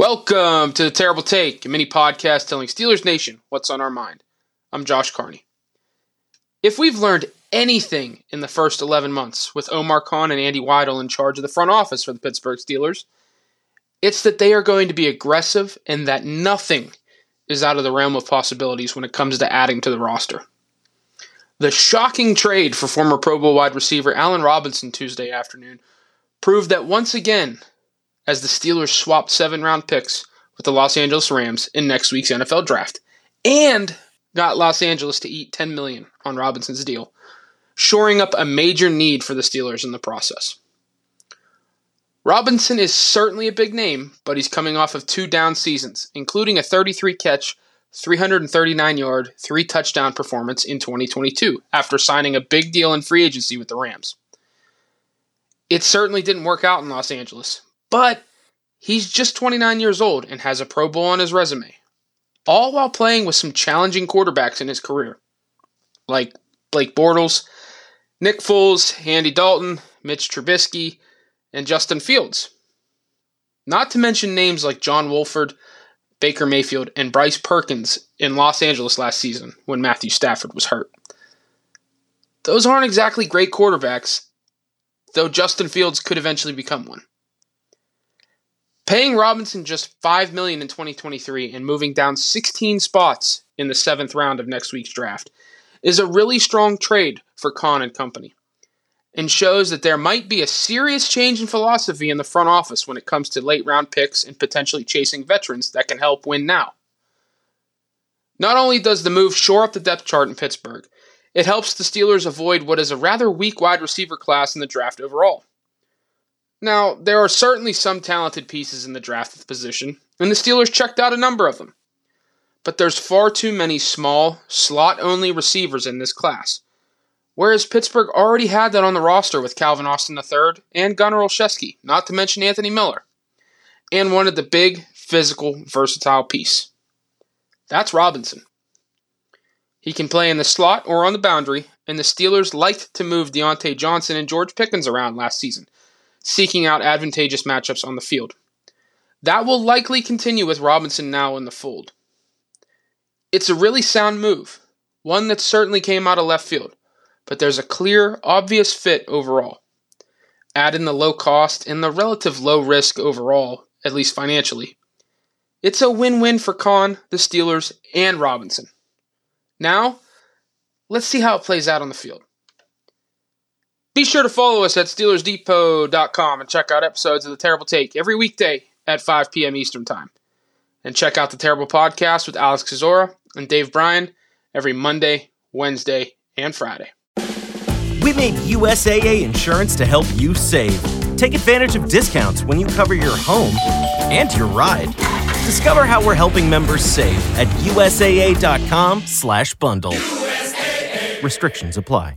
Welcome to the Terrible Take, a mini podcast telling Steelers Nation what's on our mind. I'm Josh Carney. If we've learned anything in the first 11 months with Omar Khan and Andy Weidl in charge of the front office for the Pittsburgh Steelers, it's that they are going to be aggressive and that nothing is out of the realm of possibilities when it comes to adding to the roster. The shocking trade for former Pro Bowl wide receiver Allen Robinson Tuesday afternoon proved that once again as the Steelers swapped seven round picks with the Los Angeles Rams in next week's NFL draft and got Los Angeles to eat 10 million on Robinson's deal, shoring up a major need for the Steelers in the process. Robinson is certainly a big name, but he's coming off of two down seasons, including a 33 catch, 339 yard, three touchdown performance in 2022 after signing a big deal in free agency with the Rams. It certainly didn't work out in Los Angeles, but he's just 29 years old and has a Pro Bowl on his resume, all while playing with some challenging quarterbacks in his career, like Blake Bortles, Nick Foles, Andy Dalton, Mitch Trubisky, and Justin Fields. Not to mention names like John Wolford, Baker Mayfield, and Bryce Perkins in Los Angeles last season when Matthew Stafford was hurt. Those aren't exactly great quarterbacks, though Justin Fields could eventually become one. Paying Robinson just 5 million in 2023 and moving down 16 spots in the seventh round of next week's draft is a really strong trade for Khan and company and shows that there might be a serious change in philosophy in the front office when it comes to late round picks and potentially chasing veterans that can help win now. Not only does the move shore up the depth chart in Pittsburgh, it helps the Steelers avoid what is a rather weak wide receiver class in the draft overall. Now, there are certainly some talented pieces in the draft position, and the Steelers checked out a number of them. But there's far too many small, slot only receivers in this class. Whereas Pittsburgh already had that on the roster with Calvin Austin III and Gunnar Olszewski, not to mention Anthony Miller, and wanted the big, physical, versatile piece. That's Robinson. He can play in the slot or on the boundary, and the Steelers liked to move Diontae Johnson and George Pickens around last season seeking out advantageous matchups on the field. That will likely continue with Robinson now in the fold. It's a really sound move, one that certainly came out of left field, but there's a clear, obvious fit overall. Add in the low cost and the relative low risk overall, at least financially. It's a win win for Khan, the Steelers, and Robinson. Now, let's see how it plays out on the field. Be sure to follow us at SteelersDepot.com and check out episodes of The Terrible Take every weekday at 5 p.m. Eastern Time. And check out The Terrible Podcast with Alex Kozora and Dave Bryan every Monday, Wednesday, and Friday. We made USAA insurance to help you save. Take advantage of discounts when you cover your home and your ride. Discover how we're helping members save at USAA.com slash bundle. USAA. Restrictions apply.